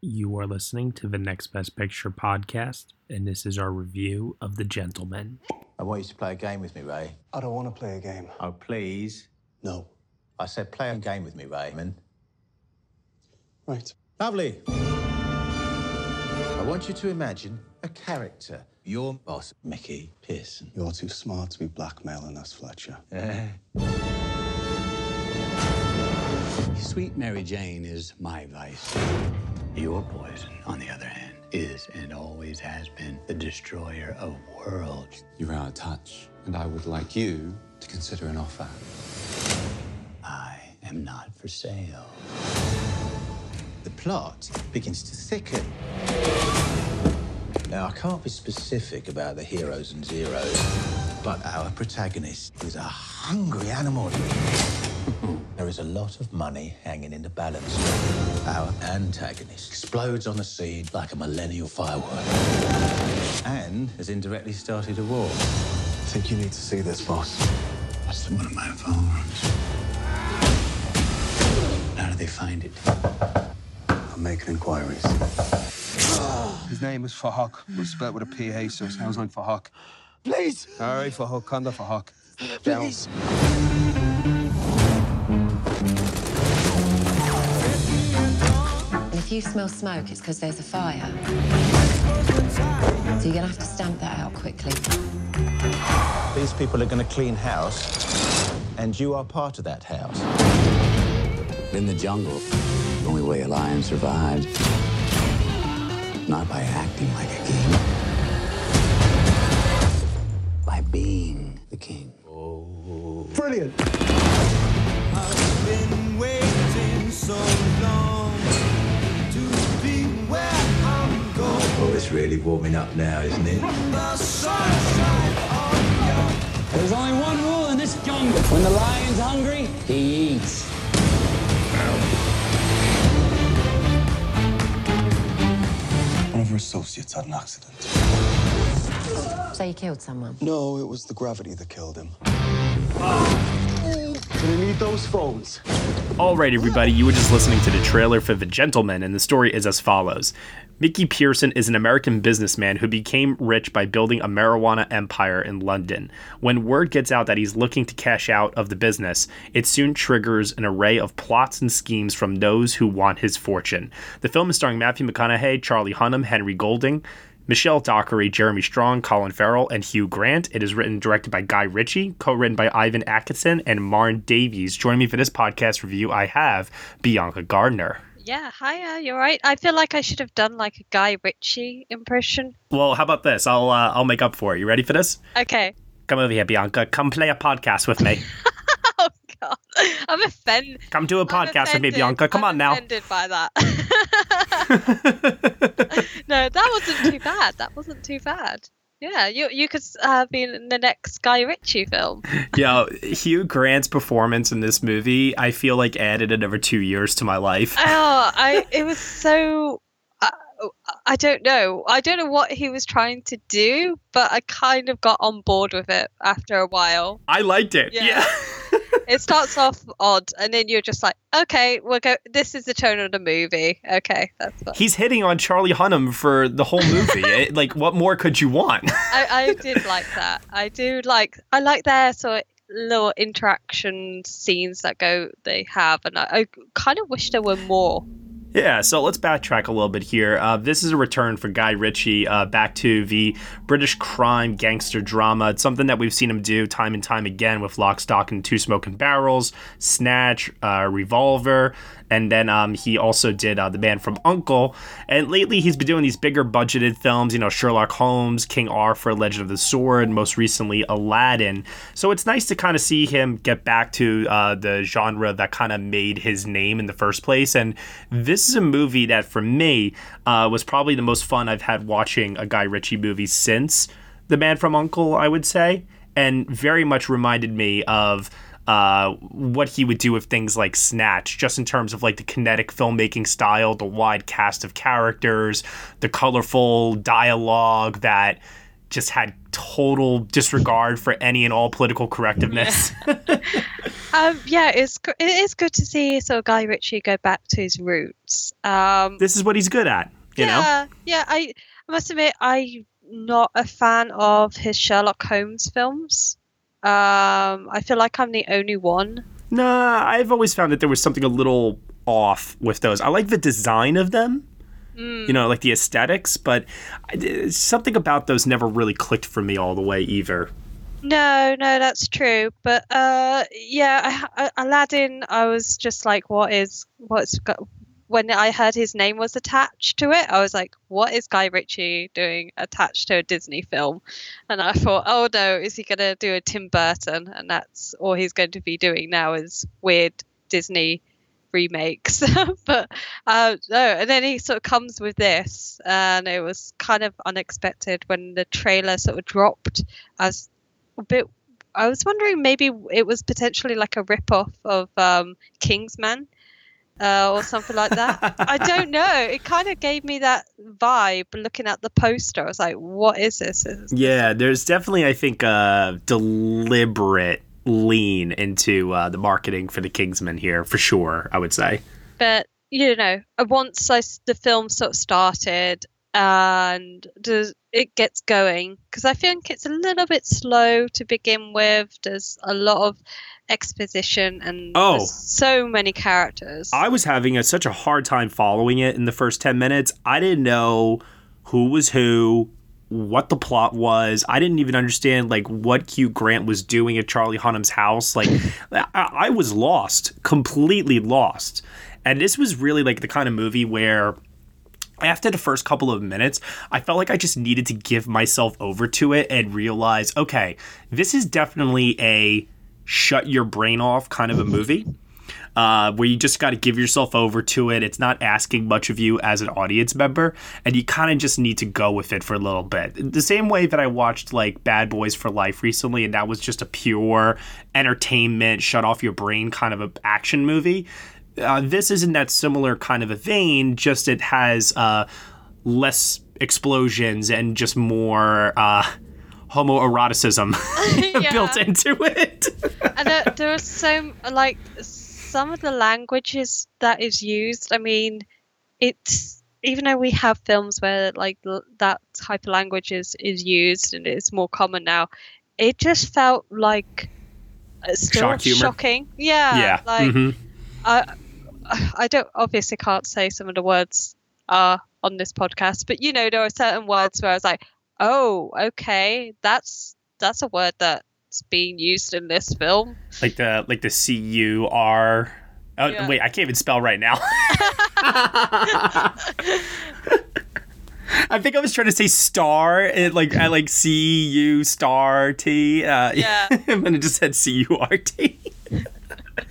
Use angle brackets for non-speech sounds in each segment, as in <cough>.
You are listening to the Next Best Picture podcast, and this is our review of The Gentlemen. I want you to play a game with me, Ray. I don't want to play a game. Oh, please. No. I said play a game with me, Raymond. Right. Lovely. I want you to imagine a character. Your boss, Mickey Pearson. You're too smart to be blackmailing us, Fletcher. <laughs> Sweet Mary Jane is my vice. Your poison, on the other hand, is and always has been the destroyer of worlds. You're out of touch, and I would like you to consider an offer. I am not for sale. The plot begins to thicken. Now, I can't be specific about the heroes and zeros, but our protagonist is a hungry animal. There is a lot of money hanging in the balance. Our antagonist explodes on the scene like a millennial firework and has indirectly started a war. I think you need to see this, boss. That's one of my firearms. How do they find it? I'm making inquiries. His name is Fahak. It's spelled with a PH, so it sounds like Fahak. Please! All right, Fahak, Kanda Fahak. Please! If you smell smoke, it's because there's a fire. So you're gonna have to stamp that out quickly. These people are going to clean house, and you are part of that house. In the jungle, the only way a lion survives, not by acting like a king, by being the king. Brilliant! Oh, it's really warming up now, isn't it? There's only one rule in this jungle. When the lion's hungry, he eats. One of our associates had an accident. So you killed someone. No, it was the gravity that killed him. Ah. Gonna need those phones. All right, everybody, you were just listening to the trailer for The Gentlemen, and the story is as follows. Mickey Pearson is an American businessman who became rich by building a marijuana empire in London. When word gets out that he's looking to cash out of the business, it soon triggers an array of plots and schemes from those who want his fortune. The film is starring Matthew McConaughey, Charlie Hunnam, Henry Golding, Michelle Dockery, Jeremy Strong, Colin Farrell, and Hugh Grant. It is written and directed by Guy Ritchie, co-written by Ivan Atkinson and Marn Davies. Joining me for this podcast review, I have Bianca Gardner. Yeah, hiya, you're right. I feel like I should have done like a Guy Ritchie impression. Well, how about this? I'll uh, I'll make up for it. You ready for this? Okay. Come over here, Bianca. Come play a podcast with me. <laughs> God, <laughs> I'm offended. Come do a podcast with me. Bianca. Come I'm on now. Offended by that. <laughs> <laughs> no, that wasn't too bad. That wasn't too bad. Yeah, you you could uh, be in the next Guy Ritchie film. yeah, Hugh Grant's performance in this movie, I feel like added another two years to my life. Oh, I it was so. I, I don't know. I don't know what he was trying to do, but I kind of got on board with it after a while. I liked it. Yeah. yeah. It starts off odd, and then you're just like, okay, we'll go. This is the tone of the movie. Okay, that's fine. He's hitting on Charlie Hunnam for the whole movie. <laughs> It- like, what more could you want? I, I <laughs> did like that. I do like. I like their sort of little interaction scenes that go they have, and I, I kind of wish there were more. Yeah, so let's backtrack a little bit here. Uh, this is a return for Guy Ritchie uh, back to the British crime gangster drama. It's something that we've seen him do time and time again with Lock, Stock, and Two Smoking Barrels, Snatch, uh, Revolver, and then um, he also did uh, The Man from Uncle. And lately, he's been doing these bigger budgeted films, you know, Sherlock Holmes, King Arthur, Legend of the Sword, most recently Aladdin. So it's nice to kind of see him get back to uh, the genre that kind of made his name in the first place. And this is a movie that, for me, uh, was probably the most fun I've had watching a Guy Ritchie movie since The Man from Uncle, I would say, and very much reminded me of uh, what he would do with things like Snatch, just in terms of like the kinetic filmmaking style, the wide cast of characters, the colorful dialogue that just had total disregard for any and all political correctiveness. <laughs> Um, yeah, it's it is good to see sort of Guy Ritchie go back to his roots. Um, This is what he's good at, you know? yeah, yeah. I, I must admit, I'm not a fan of his Sherlock Holmes films. Um, I feel like I'm the only one. Nah, I've always found that there was something a little off with those. I like the design of them, you know, like the aesthetics, but I- something about those never really clicked for me all the way either. No, no, that's true. But uh, yeah, I, I, Aladdin. I was just like, what is what's got? When I heard his name was attached to it, I was like, what is Guy Ritchie doing attached to a Disney film? And I thought, oh no, is he going to do a Tim Burton? And that's all he's going to be doing now is weird Disney remakes. <laughs> but uh, no, and then he sort of comes with this, and it was kind of unexpected when the trailer sort of dropped as a bit. I was wondering maybe it was potentially like a rip-off of um, Kingsman uh, or something like that. I don't know. <laughs> It kind of gave me that vibe looking at the poster. I was like, what is this? Is- Yeah, there's definitely, I think, a deliberate lean into uh, the marketing for the Kingsman here, for sure, I would say. But, you know, uh, once I, the film sort of started and does, it gets going, because I think it's a little bit slow to begin with. There's a lot of exposition and Oh. so many characters. I was having a, such a hard time following it in the first 10 minutes. I didn't know who was who, what the plot was. I didn't even understand like what Hugh Grant was doing at Charlie Hunnam's house. Like <laughs> I, I was lost, completely lost. And this was really like the kind of movie where after the first couple of minutes, I felt like I just needed to give myself over to it and realize, okay, this is definitely a shut your brain off kind of a movie. Uh, where you just got to give yourself over to it. It's not asking much of you as an audience member, and you kind of just need to go with it for a little bit. The same way that I watched like Bad Boys for Life recently, and that was just a pure entertainment, shut off your brain kind of a action movie. Uh, this is in that similar kind of a vein, just it has uh, less explosions and just more uh, homoeroticism <laughs> <laughs> built into it. and there, there are so like some of the languages that is used. I mean, it's even though we have films where like l- that type of language is is used and it's more common now, it just felt like uh, still Shock shocking. Yeah, yeah. like mhm. I I don't obviously can't say some of the words are on this podcast, but you know there are certain words where I was like, oh, okay, that's that's a word that's being used in this film. like the like the C U R. Oh Yeah. wait, I can't even spell right now. <laughs> I think I was trying to say star, and like I like C U star T. Uh, Yeah. <laughs> and then it just said C U R T.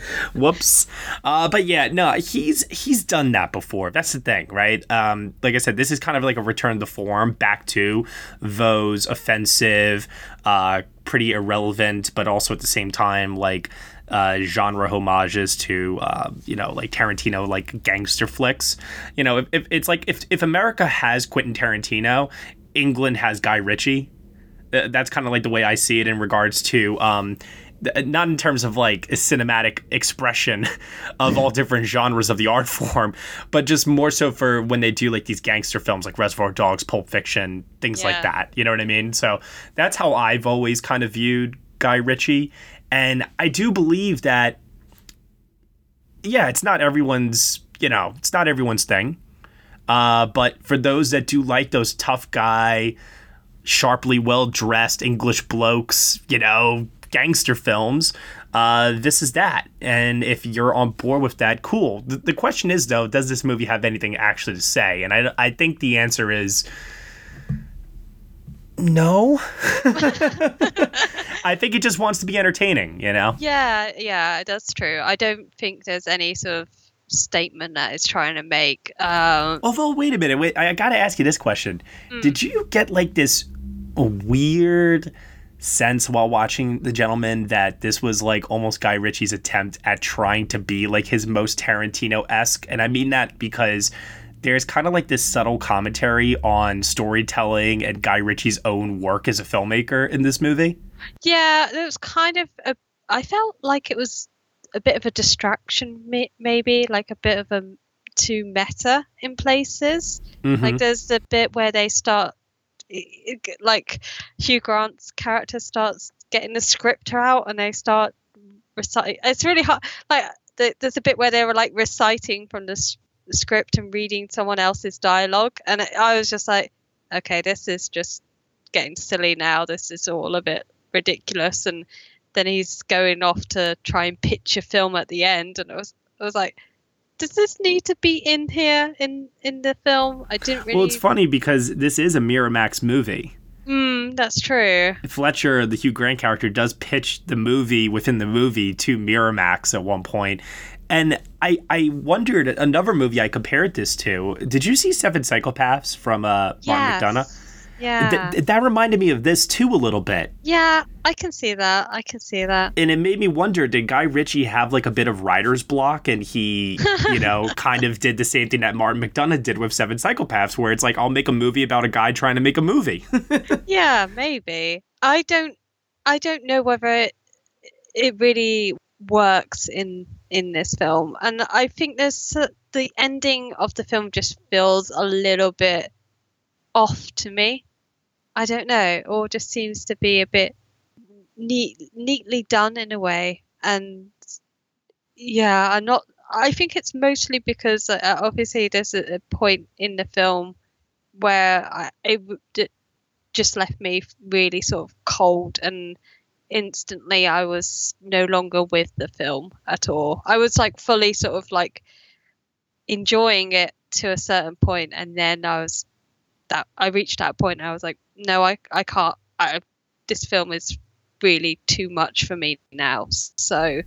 <laughs> Whoops. Uh, but yeah, no, he's he's done that before. That's the thing, right? Um, like I said, this is kind of like a return to form, back to those offensive, uh, pretty irrelevant, but also at the same time like uh, genre homages to uh, you know like Tarantino like gangster flicks. You know, if, if it's like if if America has Quentin Tarantino, England has Guy Ritchie. That's kind of like the way I see it in regards to. Um, not in terms of like a cinematic expression <laughs> of all different genres of the art form, but just more so for when they do like these gangster films like Reservoir Dogs, Pulp Fiction, things like that. You know what I mean? So that's how I've always kind of viewed Guy Ritchie. And I do believe that, yeah, it's not everyone's, you know, it's not everyone's thing. Uh, but for those that do like those tough guy, sharply well dressed English blokes, you know, gangster films, uh, this is that. And if you're on board with that, cool. The, the question is, though, does this movie have anything actually to say? And I, I think the answer is no. <laughs> I think it just wants to be entertaining, you know? Yeah, yeah, that's true. I don't think there's any sort of statement that it's trying to make. Um, Although, wait a minute, wait, I gotta ask you this question. Did you get like this weird sense while watching The Gentleman that this was like almost Guy Ritchie's attempt at trying to be like his most Tarantino esque? And I mean that because there's kind of like this subtle commentary on storytelling and Guy Ritchie's own work as a filmmaker in this movie. yeah, it was kind of. A, I felt like it was a bit of a distraction, maybe like a bit of a too meta in places. Mhm. Like there's the bit where they start, i- i- like Hugh Grant's character starts getting the script out and they start reciting. It's really hard. Like th- there's a bit where they were like reciting from the s- script and reading someone else's dialogue, and I- I was just like, okay, this is just getting silly now. This is all a bit ridiculous. And then he's going off to try and pitch a film at the end, and I was I was like. Does this need to be in here in in the film? I didn't really. Well, it's funny because this is a Miramax movie. Mm, that's true. Fletcher, the Hugh Grant character, does pitch the movie within the movie to Miramax at one point. And I, I wondered another movie I compared this to. Did you see Seven Psychopaths from uh, Martin Yes. McDonagh? Yeah. Th- that reminded me of this too a little bit. yeah, I can see that. I can see that. And it made me wonder did Guy Ritchie have like a bit of writer's block and he, <laughs> you know, kind of did the same thing that Martin McDonagh did with Seven Psychopaths, where it's like, I'll make a movie about a guy trying to make a movie. <laughs> yeah, maybe. I don't I don't know whether it it really works in in this film. And I think there's the ending of the film just feels a little bit off to me. I don't know, or just seems to be a bit neat neatly done in a way. And yeah, I'm not. I think it's mostly because uh, obviously there's a, a point in the film where I, it d- just left me really sort of cold and instantly I was no longer with the film at all. I was like fully sort of like enjoying it to a certain point and then I was that I reached that point and I was like no I I can't I, this film is really too much for me now. So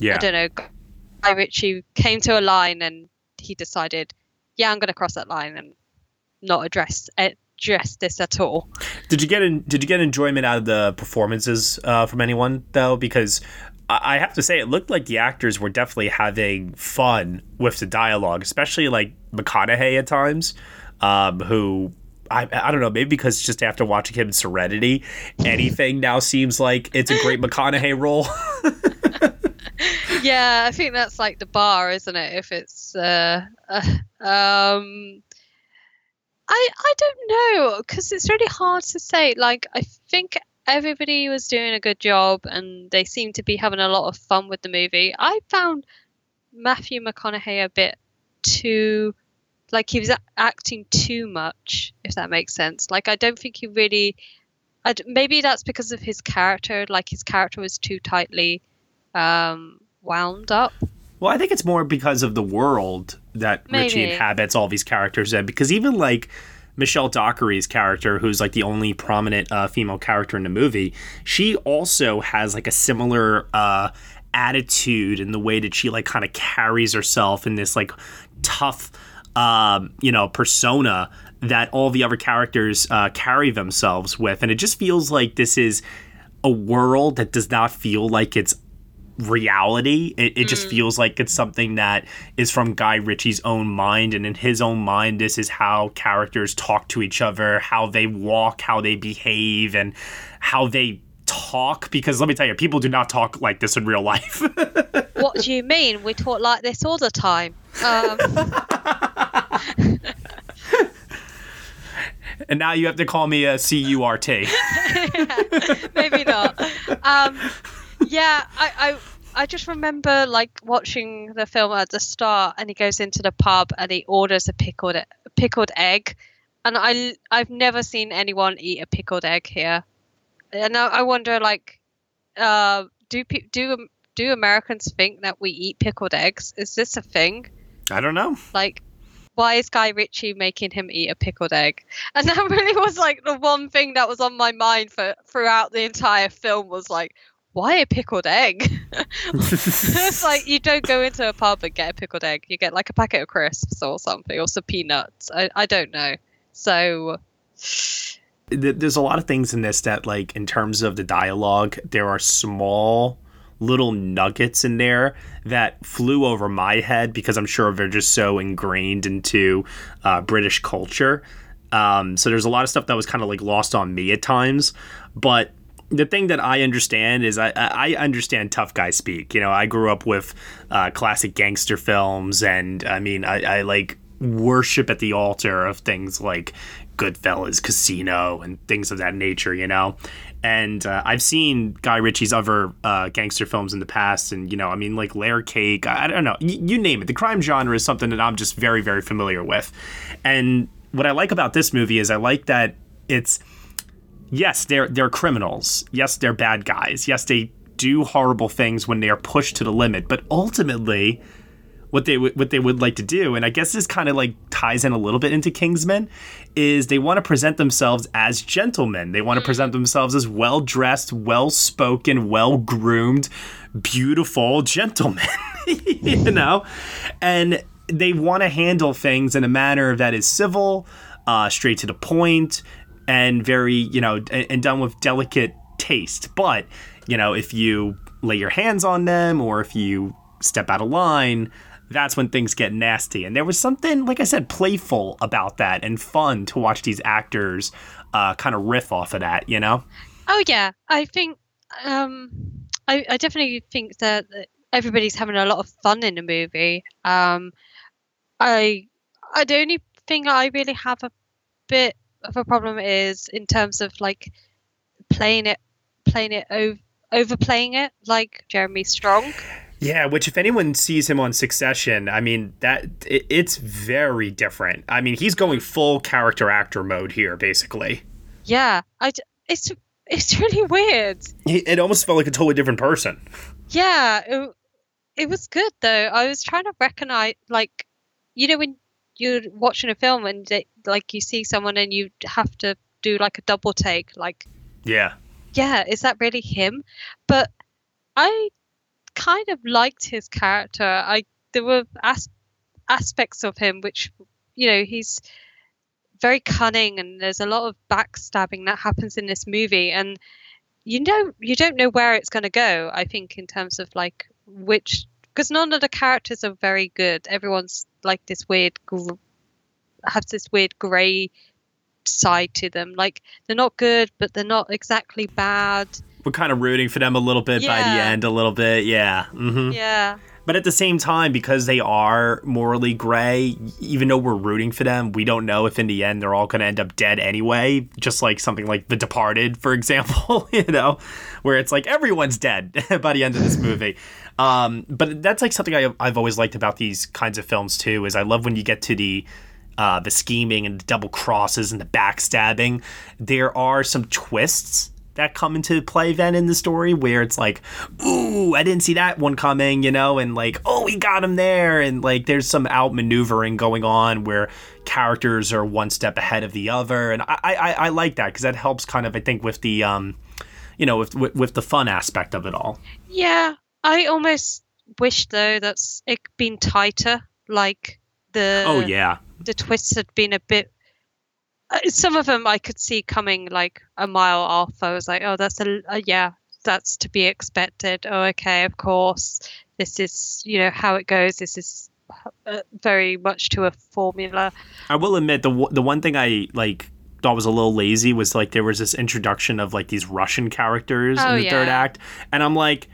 yeah. I don't know. Guy Ritchie came to a line and he decided, yeah, I'm going to cross that line and not address address this at all. Did you get in, Did you get enjoyment out of the performances uh, from anyone though? Because I I have to say, it looked like the actors were definitely having fun with the dialogue, especially like McConaughey at times, um, who. I, I don't know, maybe because just after watching him in Serenity, anything now seems like it's a great McConaughey role. <laughs> yeah, I think that's like the bar, isn't it? If it's uh, uh um I I don't know because it's really hard to say. Like I think everybody was doing a good job and they seemed to be having a lot of fun with the movie. I found Matthew McConaughey a bit too like he was acting too much if that makes sense like i don't think he really I d maybe that's because of his character like his character was too tightly um wound up Well, I think it's more because of the world that Ritchie inhabits all these characters in. Because even like Michelle Dockery's character, who's like the only prominent uh, female character in the movie, she also has like a similar uh, attitude in the way that she like kind of carries herself in this like tough, um, you know, persona that all the other characters uh, carry themselves with, and it just feels like this is a world that does not feel like it's reality. It, it just feels like it's something that is from Guy Ritchie's own mind. And in his own mind, this is how characters talk to each other, how they walk, how they behave, and how they talk. Because let me tell you, people do not talk like this in real life. <laughs> what do you mean we talk like this all the time um <laughs> and now you have to call me a C U R T. <laughs> maybe not. Um, yeah, I, I I just remember like watching the film at the start, and he goes into the pub and he orders a pickled a pickled egg, and I I've never seen anyone eat a pickled egg here, and I, I wonder like, uh, do do do Americans think that we eat pickled eggs? Is this a thing? I don't know. Like, why is Guy Ritchie making him eat a pickled egg? And that <laughs> really was like the one thing that was on my mind for throughout the entire film was like, why a pickled egg? it's <laughs> like you don't go into a pub and get a pickled egg. You get like a packet of crisps or something, or some peanuts. I, I don't know. So there's a lot of things in this that like in terms of the dialogue there are small little nuggets in there that flew over my head because i'm sure they're just so ingrained into uh, british culture um, so there's a lot of stuff that was kind of like lost on me at times but the thing that I understand is I, I understand tough guy speak. You know, I grew up with uh, classic gangster films, and I mean, I, I like worship at the altar of things like Goodfellas, Casino, and things of that nature. You know, and uh, I've seen Guy Ritchie's other uh, gangster films in the past, and you know, I mean, like Layer Cake. I, I don't know, y- you name it. The crime genre is something that I'm just very, very familiar with, and what I like about this movie is I like that it's yes, they're they're criminals. Yes, they're bad guys. Yes, they do horrible things when they are pushed to the limit. But ultimately, what they w- what they would like to do, and I guess this kind of like ties in a little bit into Kingsman, is they want to present themselves as gentlemen. They want to present themselves as well dressed, well spoken, well groomed, beautiful gentlemen. <laughs> you know, and they want to handle things in a manner that is civil, uh, straight to the point, and very, you know, and, and done with delicate taste. But, you know, if you lay your hands on them or if you step out of line, that's when things get nasty. And there was something, like I said, playful about that and fun to watch these actors uh, kind of riff off of that, you know? Oh yeah, I think um, I, I definitely think that everybody's having a lot of fun in the movie. Um, I, I the only thing I really have a bit of a problem is in terms of like playing it, playing it over, overplaying it like Jeremy Strong. Yeah, which if anyone sees him on Succession, I mean that it, it's very different. I mean, he's going full character actor mode here, basically. Yeah, I it's it's really weird. He, it almost felt like a totally different person. Yeah, it, it was good though. I was trying to recognize, like, you know, when you're watching a film and they, like you see someone and you have to do like a double take, like, Yeah. yeah, is that really him? But I kind of liked his character. I there were as- aspects of him which, you know, he's very cunning and there's a lot of backstabbing that happens in this movie and you know you don't know where it's going to go i think in terms of like which because none of the characters are very good. Everyone's like this weird gr- has this weird gray side to them. Like they're not good but they're not exactly bad We're kind of rooting for them a little bit by the end, a little bit. Yeah. hmm yeah But at the same time, because they are morally gray, even though we're rooting for them, we don't know if in the end they're all going to end up dead anyway. Just like something like The Departed, for <laughs> example, you know, where it's like everyone's dead <laughs> by the end of this movie. Um, but that's like something I, I've always liked about these kinds of films too. Is I love when you get to the uh, the scheming and the double crosses and the backstabbing. There are some twists that come into play then in the story where it's like, ooh, I didn't see that one coming, you know, and like, oh, we got him there, and like there's some outmaneuvering going on where characters are one step ahead of the other, and I I, I like that because that helps kind of I think with the um, you know, with, with with the fun aspect of it all. yeah i almost wish though that's it been tighter like the oh yeah, the twists had been a bit some of them i could see coming like a mile off. I was like oh that's a, a yeah that's to be expected. Oh okay of course. This is you know how it goes. This is uh, very much to a formula. I will admit the w- the one thing I like thought was a little lazy was like there was this introduction of like these Russian characters Oh, in the third act, and I'm like,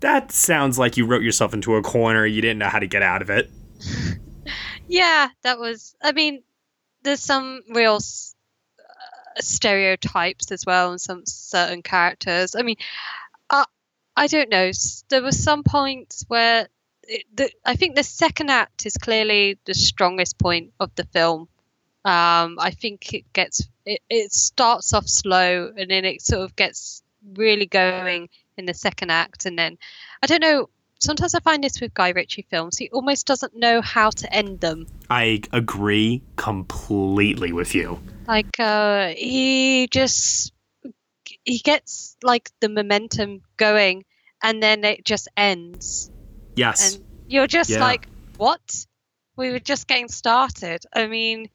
that sounds like you wrote yourself into a corner. You didn't know how to get out of it. <laughs> yeah that was i mean there's some real uh, stereotypes as well and some certain characters. I mean uh, i don't know there were some points where it, the, i think the second act is clearly the strongest point of the film. Um, i think it gets it, it starts off slow and then it sort of gets really going in the second act and then i don't know sometimes i find this with guy ritchie films he almost doesn't know how to end them. I agree completely with you. like uh he just he gets like the momentum going and then it just ends. Yes, and you're just Yeah. like what? We were just getting started. I mean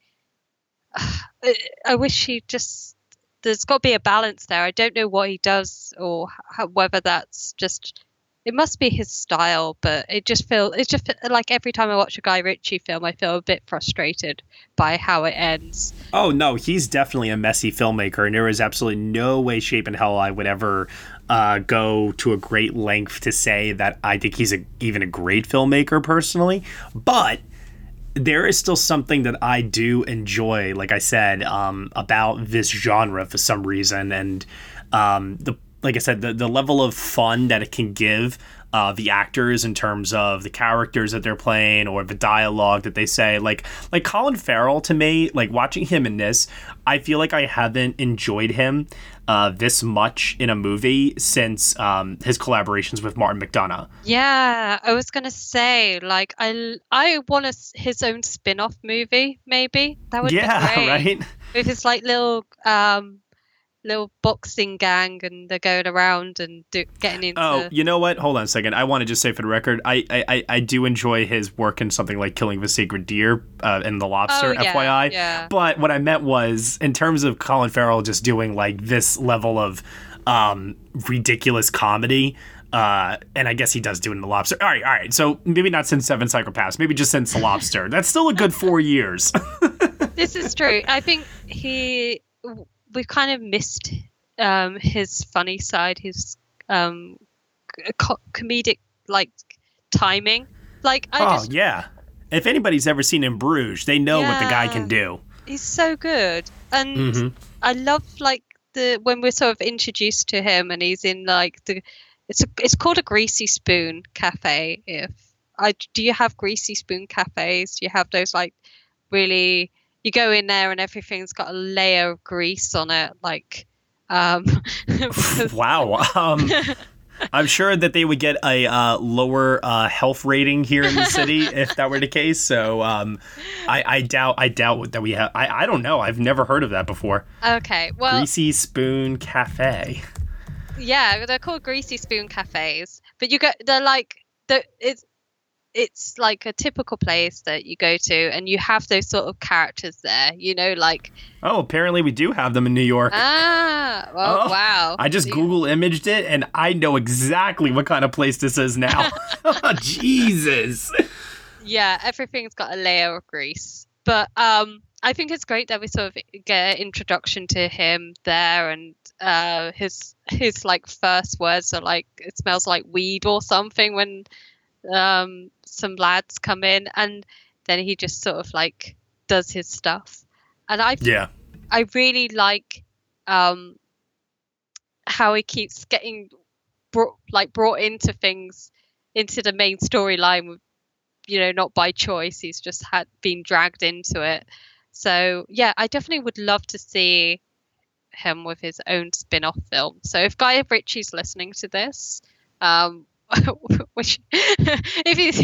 <sighs> I, wish he just there's got to be a balance there. I don't know what he does or how, whether that's just it must be his style, but it just feels it's just like every time I watch a Guy Ritchie film, I feel a bit frustrated by how it ends. Oh no, he's definitely a messy filmmaker, and there is absolutely no way, shape, in hell I would ever uh, go to a great length to say that I think he's a, even a great filmmaker personally. But there is still something that I do enjoy, like I said, um, about this genre for some reason, and um, the like I said, the, the level of fun that it can give uh, the actors in terms of the characters that they're playing or the dialogue that they say. Like like Colin Farrell to me, like watching him in this, I feel like I haven't enjoyed him uh, this much in a movie since um, his collaborations with Martin McDonagh. Yeah, I was gonna say like I I want a, his own spin-off movie maybe that would yeah, be <laughs> great. right. With his like little um little boxing gang and they're going around and do, getting into. Oh, you know what? Hold on a second. I want to just say for the record, I I, I do enjoy his work in something like Killing the Sacred Deer uh, and The Lobster, Oh, yeah, FYI. yeah. But what I meant was, in terms of Colin Farrell just doing like this level of um, ridiculous comedy. Uh, and I guess he does do it in The Lobster. All right, all right. So maybe not since Seven Psychopaths, maybe just since The Lobster. That's still a good four years. <laughs> this is true. I think he we've kind of missed um, his funny side, his um, co- comedic like timing. Like I oh just yeah. If anybody's ever seen him In Bruges, they know what the guy can do. he's so good, and Mhm. I love like the when we're sort of introduced to him, and he's in like the it's a, it's called a greasy spoon cafe. If I do you have greasy spoon cafes? Do you have those like really? You go in there and everything's got a layer of grease on it, like um, <laughs> Wow. <laughs> Um, I'm sure that they would get a uh, lower uh, health rating here in the city <laughs> if that were the case. So um, I, I doubt. I doubt that we have. I, I don't know. I've never heard of that before. okay, well, Greasy Spoon Cafe. yeah, they're called greasy spoon cafes, but you go, they're like the it's it's like a typical place that you go to, and you have those sort of characters there, you know, like Oh, apparently we do have them in New York. ah, well, Oh, wow. I just Google imaged it, and I know exactly what kind of place this is now. <laughs> <laughs> Jesus. yeah, everything's got a layer of grease. But um, I think it's great that we sort of get an introduction to him there, and uh, his his like first words are like it smells like weed or something when um, some lads come in, and then he just sort of like does his stuff, and I Yeah. I really like um, how he keeps getting brought like brought into things into the main storyline you know not by choice. He's just had been dragged into it. So yeah i definitely would love to see him with his own spin-off film. So if guy ritchie's listening to this um <laughs> which <laughs> if he's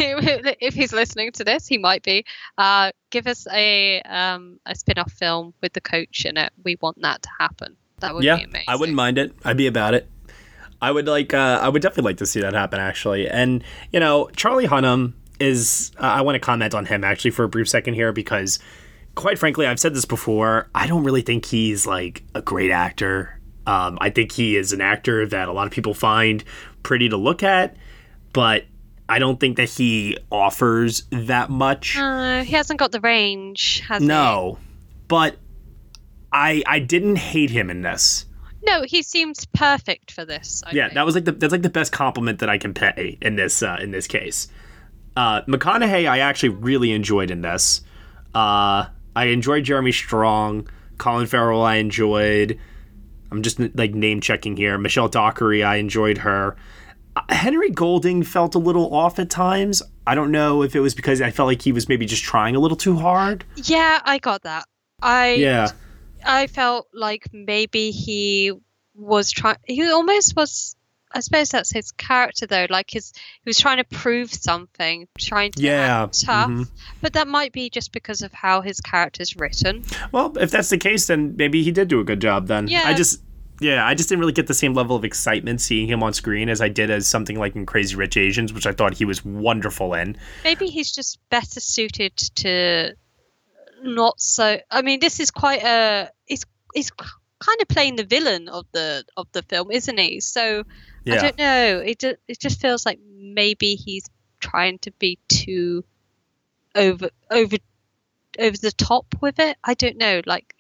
if he's listening to this he might be uh give us a um a spin-off film with the coach in it we want that to happen that would yeah, be amazing I wouldn't mind it. I'd be about it. I would like. Uh, I would definitely like to see that happen. Actually, and you know, Charlie Hunnam is. Uh, I want to comment on him actually for a brief second here because, quite frankly, I've said this before. I don't really think he's like a great actor. Um, I think he is an actor that a lot of people find pretty to look at, but I don't think that he offers that much. uh, he hasn't got the range has he? No, but I I didn't hate him in this. no he seems perfect for this I yeah, think. that was like the that's like the best compliment that I can pay in this uh, in this case. Uh, McConaughey, I actually really enjoyed in this. Uh, I enjoyed Jeremy Strong, Colin Farrell. I enjoyed. I'm just like name checking here. Michelle Dockery, I enjoyed her. Henry Golding felt a little off at times. I don't know if it was because I felt like he was maybe just trying a little too hard. Yeah, I got that. I Yeah. I felt like maybe he was trying. He almost was. I suppose that's his character though. Like his, he was trying to prove something, trying to Yeah, act tough. mhm. But that might be just because of how his character's written. Well, if that's the case, then maybe he did do a good job. Then Yeah. I just, yeah, I just didn't really get the same level of excitement seeing him on screen as I did as something like in Crazy Rich Asians, which I thought he was wonderful in. Maybe he's just better suited to not so. I mean, this is quite a. He's he's kind of playing the villain of the of the film, isn't he? So Yeah. I don't know. It ju- it just feels like maybe he's trying to be too over over over the top with it. I don't know, like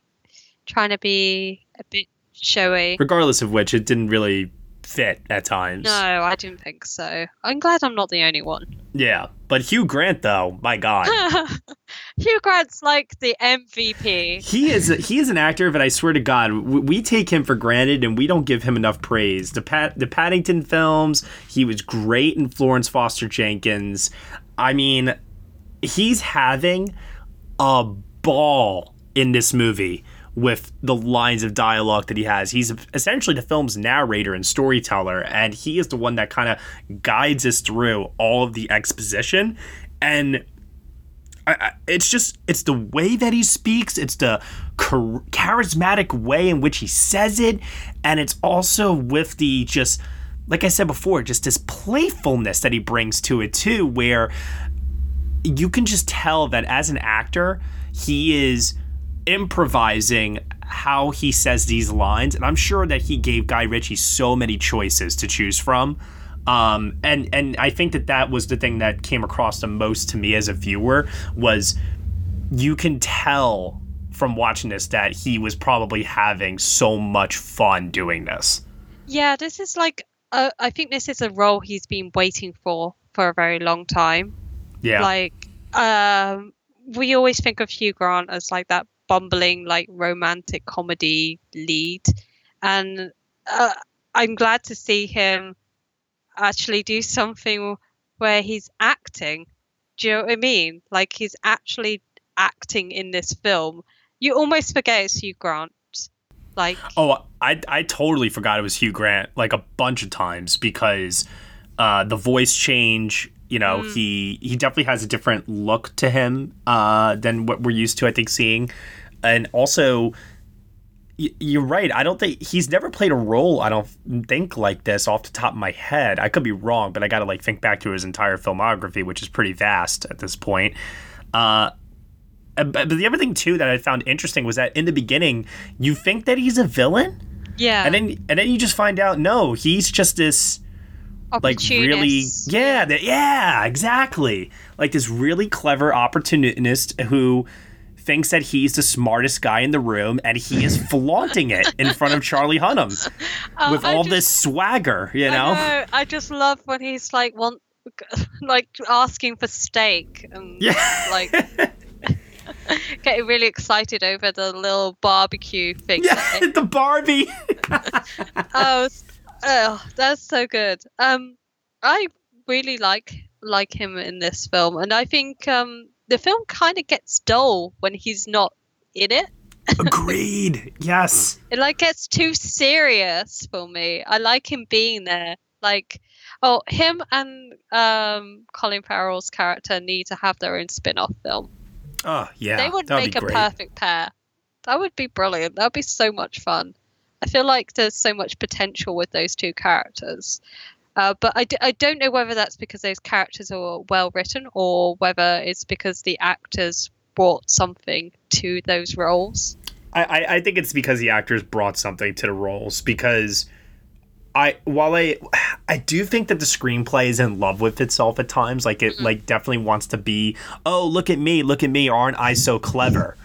trying to be a bit showy. Regardless of which, it didn't really fit at times. No, I didn't think so. I'm glad I'm not the only one. Yeah, but Hugh Grant, though, my God, <laughs> Hugh Grant's like the MVP. he is he is an actor, but I swear to God, we, we take him for granted and we don't give him enough praise. The Pat the Paddington films, he was great in Florence Foster Jenkins. I mean, he's having a ball in this movie with the lines of dialogue that he has. He's essentially the film's narrator and storyteller, and he is the one that kind of guides us through all of the exposition. And I, I, it's just it's the way that he speaks it's the char- charismatic way in which he says it and it's also with the just like i said before just this playfulness that he brings to it too where you can just tell that as an actor he is improvising how he says these lines and i'm sure that he gave guy ritchie so many choices to choose from um, and and I think that that was the thing that came across the most to me as a viewer was you can tell from watching this that he was probably having so much fun doing this. Yeah, this is like uh, I think this is a role he's been waiting for for a very long time. Yeah, Like um we always think of Hugh Grant as like that bumbling like romantic comedy lead and uh, I'm glad to see him actually do something where he's acting. Do you know what I mean? Like he's actually acting in this film. You almost forget it's Hugh Grant. Like Oh, I I totally forgot it was Hugh Grant like a bunch of times because uh, the voice change. You know, he he definitely has a different look to him uh, than what we're used to. I think seeing, and also. y- You're right. I don't think he's never played a role. I don't think like this off the top of my head. I could be wrong, but I got to like think back to his entire filmography, which is pretty vast at this point. Uh, uh, but but the other thing too that I found interesting was that in the beginning, you think that he's a villain, yeah, and then and then you just find out no, he's just this like really yeah that, yeah exactly like this really clever opportunist who thinks that he's the smartest guy in the room and he is <laughs> flaunting it in front of Charlie Hunnam <laughs> Oh, with I all just- this swagger, you I know? know. I just love when he's like want <laughs> like asking for steak and Yeah. like getting really excited over the little barbecue thing. Yeah, the Barbie. oh, oh, that's so good. Um, I really like like him in this film, and I think um the film kind of gets dull when he's not in it. <laughs> Agreed. Yes. It like gets too serious for me. I like him being there. Like, oh, him and um Colin Farrell's character need to have their own spin-off film. Oh yeah. they would make a great. perfect pair. That would be brilliant. That would be so much fun. I feel like there's so much potential with those two characters. Uh, but I, d- I don't know whether that's because those characters are well written or whether it's because the actors brought something to those roles. I, I, I think it's because the actors brought something to the roles because I while I <sighs> I do think that the screenplay is in love with itself at times like it like definitely wants to be oh look at me look at me aren't I so clever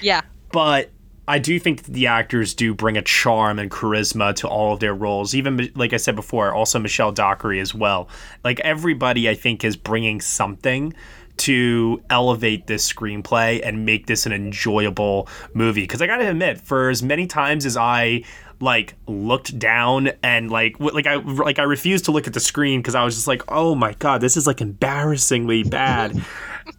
Yeah. but I do think the actors do bring a charm and charisma to all of their roles. Even like I said before, also Michelle Dockery as well. Like everybody, I think is bringing something to elevate this screenplay and make this an enjoyable movie. Because I gotta admit, for as many times as I like looked down and like like I like I refused to look at the screen because I was just like, oh my god, this is like embarrassingly bad.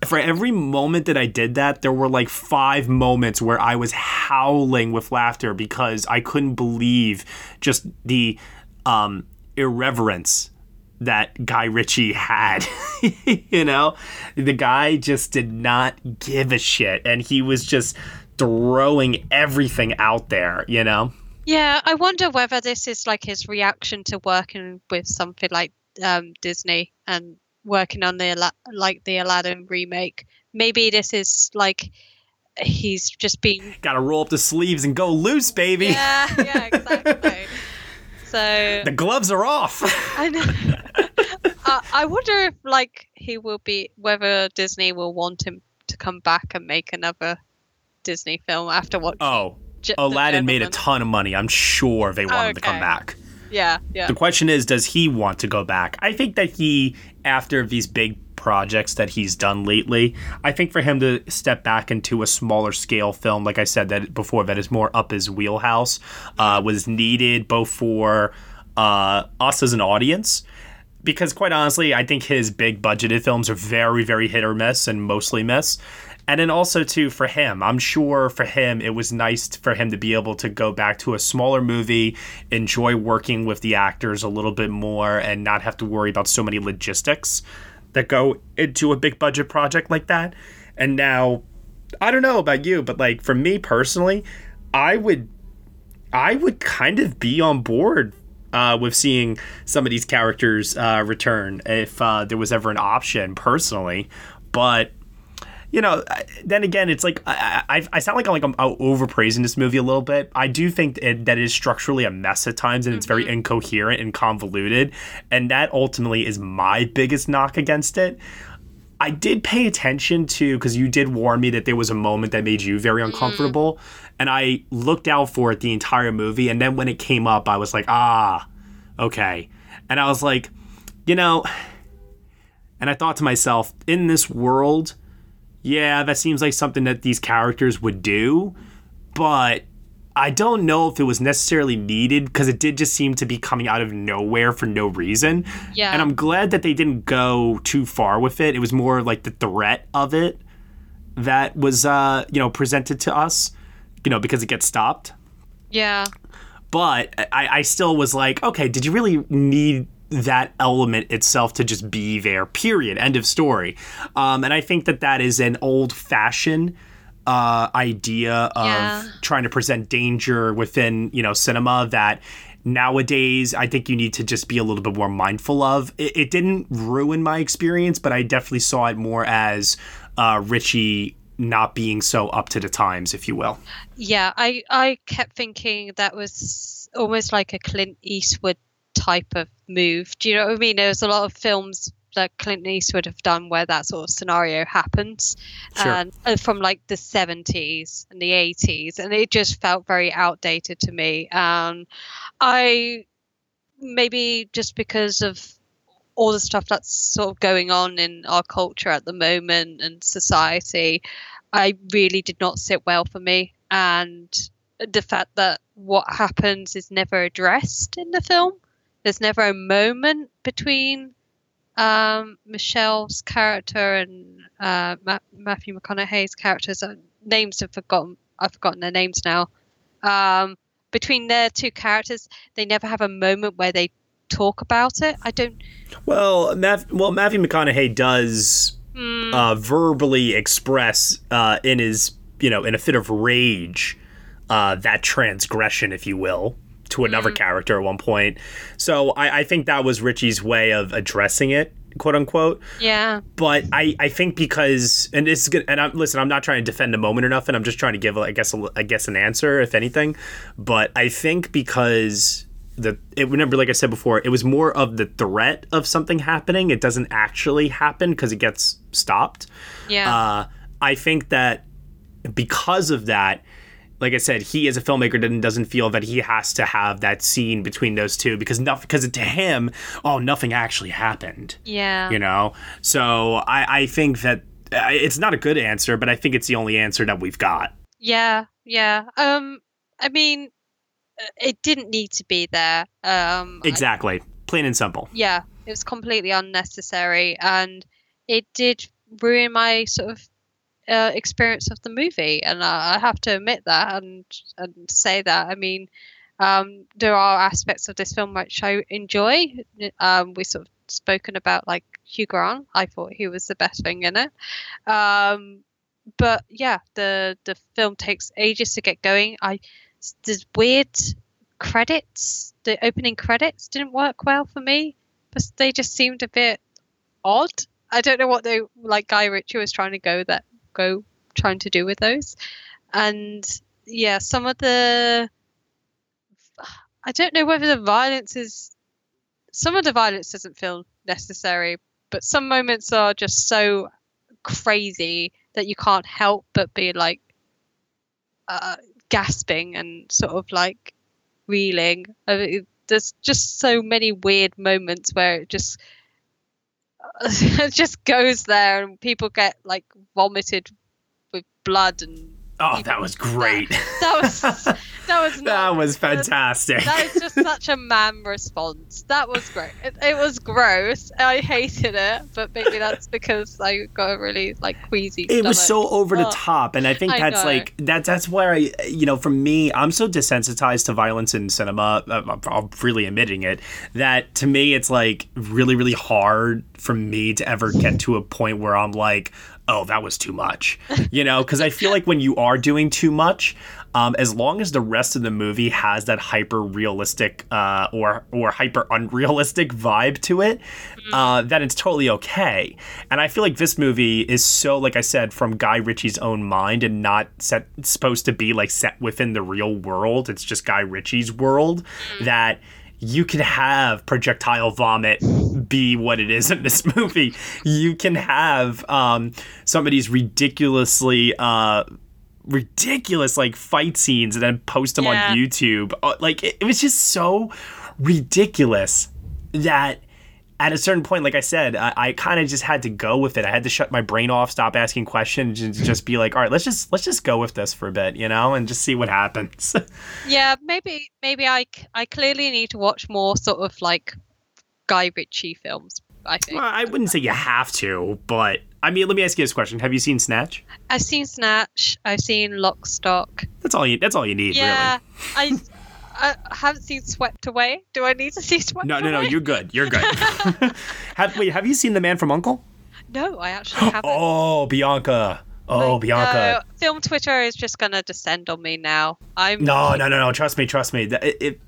For every moment that I did that, there were like five moments where I was howling with laughter because I couldn't believe just the um, irreverence that Guy Ritchie had. <laughs> you know, the guy just did not give a shit, and he was just throwing everything out there. You know. Yeah, I wonder whether this is like his reaction to working with something like um, Disney and working on the like the Aladdin remake. Maybe this is like he's just been Got to roll up the sleeves and go loose, baby. yeah, yeah, exactly. <laughs> So The gloves are off. I know. <laughs> I, I wonder if like he will be whether Disney will want him to come back and make another Disney film after what. Oh, J- Aladdin made a ton of money. I'm sure they want him to come back. Yeah. The question is, does he want to go back? I think that he, after these big projects that he's done lately, I think for him to step back into a smaller scale film, like I said that before, that is more up his wheelhouse, uh, was needed both for uh, us as an audience. Because quite honestly, I think his big budgeted films are very, very hit or miss and mostly miss. And then also too for him, I'm sure for him it was nice for him to be able to go back to a smaller movie, enjoy working with the actors a little bit more, and not have to worry about so many logistics that go into a big budget project like that. And now, I don't know about you, but like for me personally, I would I would kind of be on board uh, with seeing some of these characters uh, return if uh, there was ever an option personally. But you know, then again, it's like I, I, I sound like I'm like I'm overpraising this movie a little bit. I do think it, that it is structurally a mess at times, and it's very incoherent and convoluted, and that ultimately is my biggest knock against it. I did pay attention to because you did warn me that there was a moment that made you very uncomfortable, and I looked out for it the entire movie. And then when it came up, I was like, ah, okay. And I was like, you know, and I thought to myself, in this world, yeah, that seems like something that these characters would do, but I don't know if it was necessarily needed because it did just seem to be coming out of nowhere for no reason. Yeah. And I'm glad that they didn't go too far with it. It was more like the threat of it that was, uh, you know, presented to us, you know, because it gets stopped. Yeah. But I, I still was like, okay, did you really need that element itself to just be there? Period. End of story. Um, and I think that that is an old fashioned uh, idea of Yeah. trying to present danger within you know cinema that nowadays I think you need to just be a little bit more mindful of. It, it didn't ruin my experience, but I definitely saw it more as uh, Ritchie not being so up to the times, if you will. Yeah, I I kept thinking that was almost like a Clint Eastwood type of move. Do you know what I mean? There's a lot of films that Clint Eastwood have done where that sort of scenario happens, Sure. and uh, from like the 70s and the 80s, and it just felt very outdated to me. Um, I maybe just because of all the stuff that's sort of going on in our culture at the moment and society, I really did not sit well for me. And the fact that what happens is never addressed in the film, there's never a moment between um, Michelle's character and uh, Ma- Matthew McConaughey's characters. Uh, names have forgotten. I've forgotten their names now. Um, between their two characters, they never have a moment where they talk about it. I don't. Well, Math- well, Matthew McConaughey does uh, verbally express uh, in his, you know, in a fit of rage, uh, that transgression, if you will, to another character at one point. So I, I think that was Ritchie's way of addressing it, quote unquote. Yeah. But I, I think because and it's good and I'm listen I'm not trying to defend the moment or nothing I'm just trying to give I guess a, I guess an answer if anything but I think because the it remember like I said before it was more of the threat of something happening it doesn't actually happen because it gets stopped Yeah. uh, I think that because of that, like I said, he as a filmmaker doesn't doesn't feel that he has to have that scene between those two because nothing because to him, oh, nothing actually happened. yeah. You know, so I I think that uh, it's not a good answer, but I think it's the only answer that we've got. Yeah, yeah. Um, I mean, uh, it didn't need to be there. Um, I- Exactly, plain and simple. yeah, it was completely unnecessary, and it did ruin my sort of uh, experience of the movie. And I I have to admit that and and say that. I mean, um, there are aspects of this film which I enjoy. Um, we sort of spoken about like Hugh Grant. I thought he was the best thing in it. Um, but yeah, the the film takes ages to get going. I there's weird credits. The opening credits didn't work well for me. But they just seemed a bit odd. I don't know what they like. Guy Ritchie was trying to go that go trying to do with those, and yeah, some of the I don't know whether the violence is some of the violence doesn't feel necessary, but some moments are just so crazy that you can't help but be like uh, gasping and sort of like reeling. I mean, there's just so many weird moments where it just it <laughs> just goes there and people get like vomited with blood and Oh, that was great. <laughs> that was that was <laughs> that was fantastic. That is just such a man response. That was great. It, it was gross. I hated it, but maybe that's because I got a really like queasy. it was so over the Oh. top and i think that's know. like that that's where i you know for me i'm so desensitized to violence in cinema uh, i'm I'm really admitting it that to me it's like really really hard for me to ever get to a point where i'm like oh that was too much you know because i feel like when you are doing too much um, as long as the rest of the movie has that hyper realistic uh, or or hyper unrealistic vibe to it, uh, then it's totally okay. And I feel like this movie is so, like I said, from Guy Ritchie's own mind and not set supposed to be like set within the real world. It's just Guy Ritchie's world that you can have projectile vomit be what it is in this <laughs> movie. You can have um, some of these ridiculously. Uh, ridiculous like fight scenes and then post them Yeah. on YouTube. Uh, Like it, it was just so ridiculous that at a certain point, like I said, I, I kind of just had to go with it. I had to shut my brain off, stop asking questions, and just be like, all right, let's just let's just go with this for a bit, you know, and just see what happens. <laughs> Yeah, maybe maybe I I clearly need to watch more sort of like Guy Ritchie films. I think well, I wouldn't say you have to, but I mean, let me ask you this question: Have you seen Snatch? I've seen Snatch. I've seen Lock, Stock. That's all you. That's all you need, Yeah, really. I <laughs> I haven't seen Swept Away. Do I need to see Swept Away? No, no, no. You're good. You're good. <laughs> have, wait, have you seen The Man from Uncle? No, I actually haven't. <gasps> Oh, Bianca. Oh, Like, Bianca. no, film Twitter is just gonna descend on me now. I'm No, no, no, no. Trust me, trust me. It, it,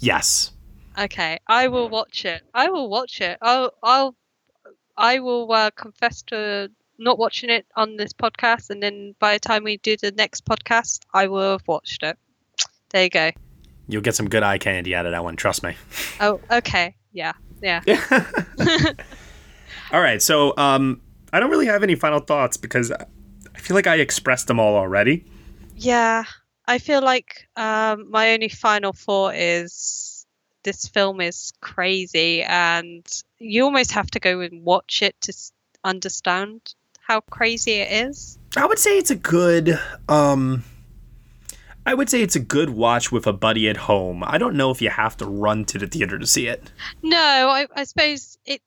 yes. Okay, I will watch it. I will watch it. I'll, I'll, I will uh, confess to not watching it on this podcast, and then by the time we do the next podcast, I will have watched it. There you go. You'll get some good eye candy out of that one. Trust me. Oh, okay. Yeah, yeah. <laughs> All right. So, um, I don't really have any final thoughts because I I feel like I expressed them all already. Yeah, I feel like um, my only final thought is this film is crazy, and you almost have to go and watch it to understand how crazy it is. I would say it's a good, um, I would say it's a good watch with a buddy at home. I don't know if you have to run to the theater to see it. No, I, I suppose it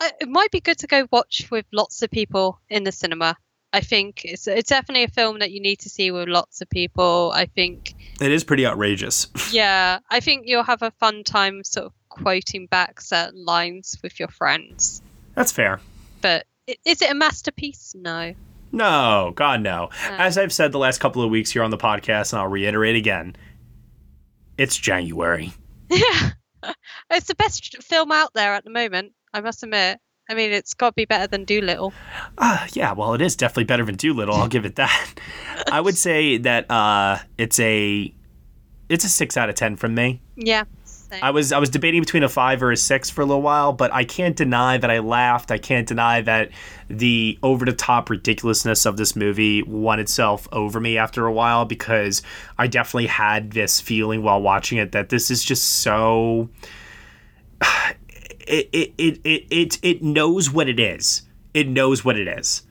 it might be good to go watch with lots of people in the cinema. I think it's it's definitely a film that you need to see with lots of people. I think, It is pretty outrageous. <laughs> yeah, I think you'll have a fun time sort of quoting back certain lines with your friends. That's fair. But is it a masterpiece? No. No, God, no. As I've said the last couple of weeks here on the podcast, and I'll reiterate again, it's January. Yeah, <laughs> <laughs> it's the best film out there at the moment. I must admit. I mean, it's got to be better than Dolittle. Uh, yeah, well, it is definitely better than Dolittle. I'll give it that. <laughs> I would say that uh, it's a it's a six out of ten from me. Yeah. Same. I was I was debating between a five or a six for a little while, but I can't deny that I laughed. I can't deny that the over the top ridiculousness of this movie won itself over me after a while because I definitely had this feeling while watching it that this is just so <sighs> it it it it it, it knows what it is. It knows what it is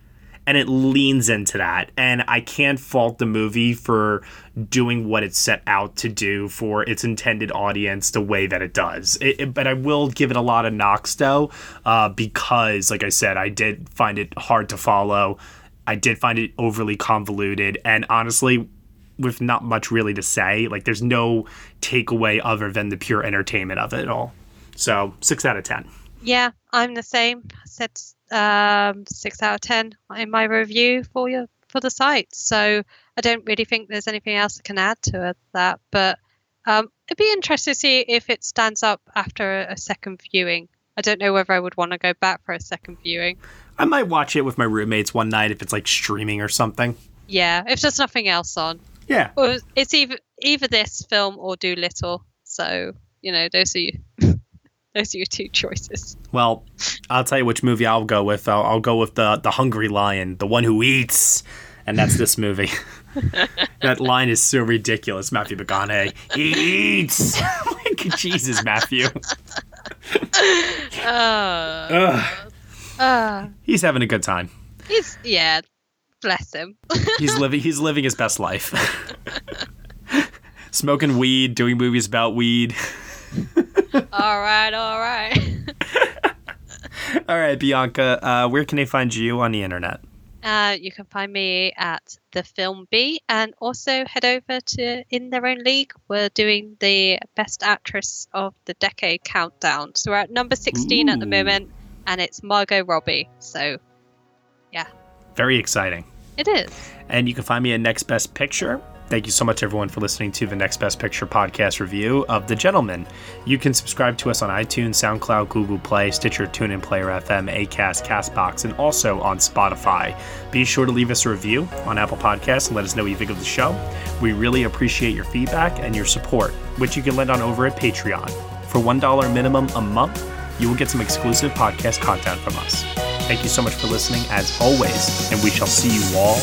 and it leans into that and i can't fault the movie for doing what it set out to do for its intended audience the way that it does it, it- but i will give it a lot of knocks though uh, because like i said i did find it hard to follow i did find it overly convoluted and honestly with not much really to say like there's no takeaway other than the pure entertainment of it all so six out of ten Yeah, I'm the same. I um, six out of ten in my review for you for the site. So I don't really think there's anything else I can add to that. But um, it'd be interesting to see if it stands up after a, second viewing. I don't know whether I would want to go back for a second viewing. i might watch it with my roommates one night if it's like streaming or something Yeah, if there's nothing else on, yeah or it's either either this film or Dolittle. So you know, those are you. <laughs> those are your two choices. Well, I'll tell you which movie I'll go with. I'll, I'll go with the the Hungry Lion, the one who eats, and that's this <laughs> movie. <laughs> that line is so ridiculous, Matthew McConaughey. He eats. <laughs> like Jesus, Matthew. <laughs> Uh, uh, he's having a good time. he's yeah, bless him. He's living. He's living his best life. Smoking weed, doing movies about weed. all right, all right. All right, Bianca, uh, where can they find you on the internet? Uh, you can find me at the Film Bee, and also head over to In Their Own League. We're doing the Best Actress of the Decade countdown. So we're at number 16 at the moment, and it's Margot Robbie. So yeah, Very exciting. it is. And you can find me at Next Best Picture. Thank you so much, everyone, for listening to the Next Best Picture podcast review of The Gentlemen. You can subscribe to us on iTunes, SoundCloud, Google Play, Stitcher, TuneIn, Player FM, Acast, Castbox, and also on Spotify. Be sure to leave us a review on Apple Podcasts and let us know what you think of the show. We really appreciate your feedback and your support, which you can lend on over at Patreon. For $1 minimum a month, you will get some exclusive podcast content from us. Thank you so much for listening, as always, and we shall see you all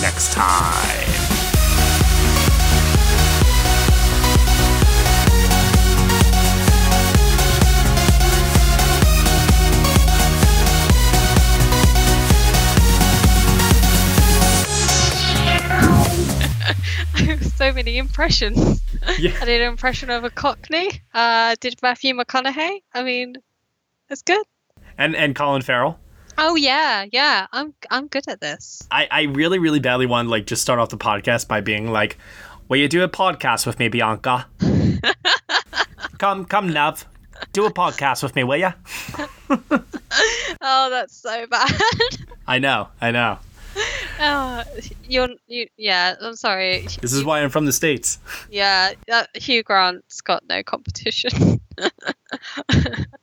next time. So many impressions. <laughs> Yeah. I did an impression of a Cockney. Uh, did Matthew McConaughey. I mean, it's good. And and Colin Farrell. Oh yeah, yeah. I'm I'm good at this. I, I really, really badly want to like just start off the podcast by being like, Will you do a podcast with me, Bianca? <laughs> come come Nev. Do a podcast with me, will ya? <laughs> Oh, that's so bad. I know, I know. Oh, <laughs> you're you. Yeah, I'm sorry. This is why I'm from the States. Yeah, uh, Hugh Grant's got no competition. <laughs>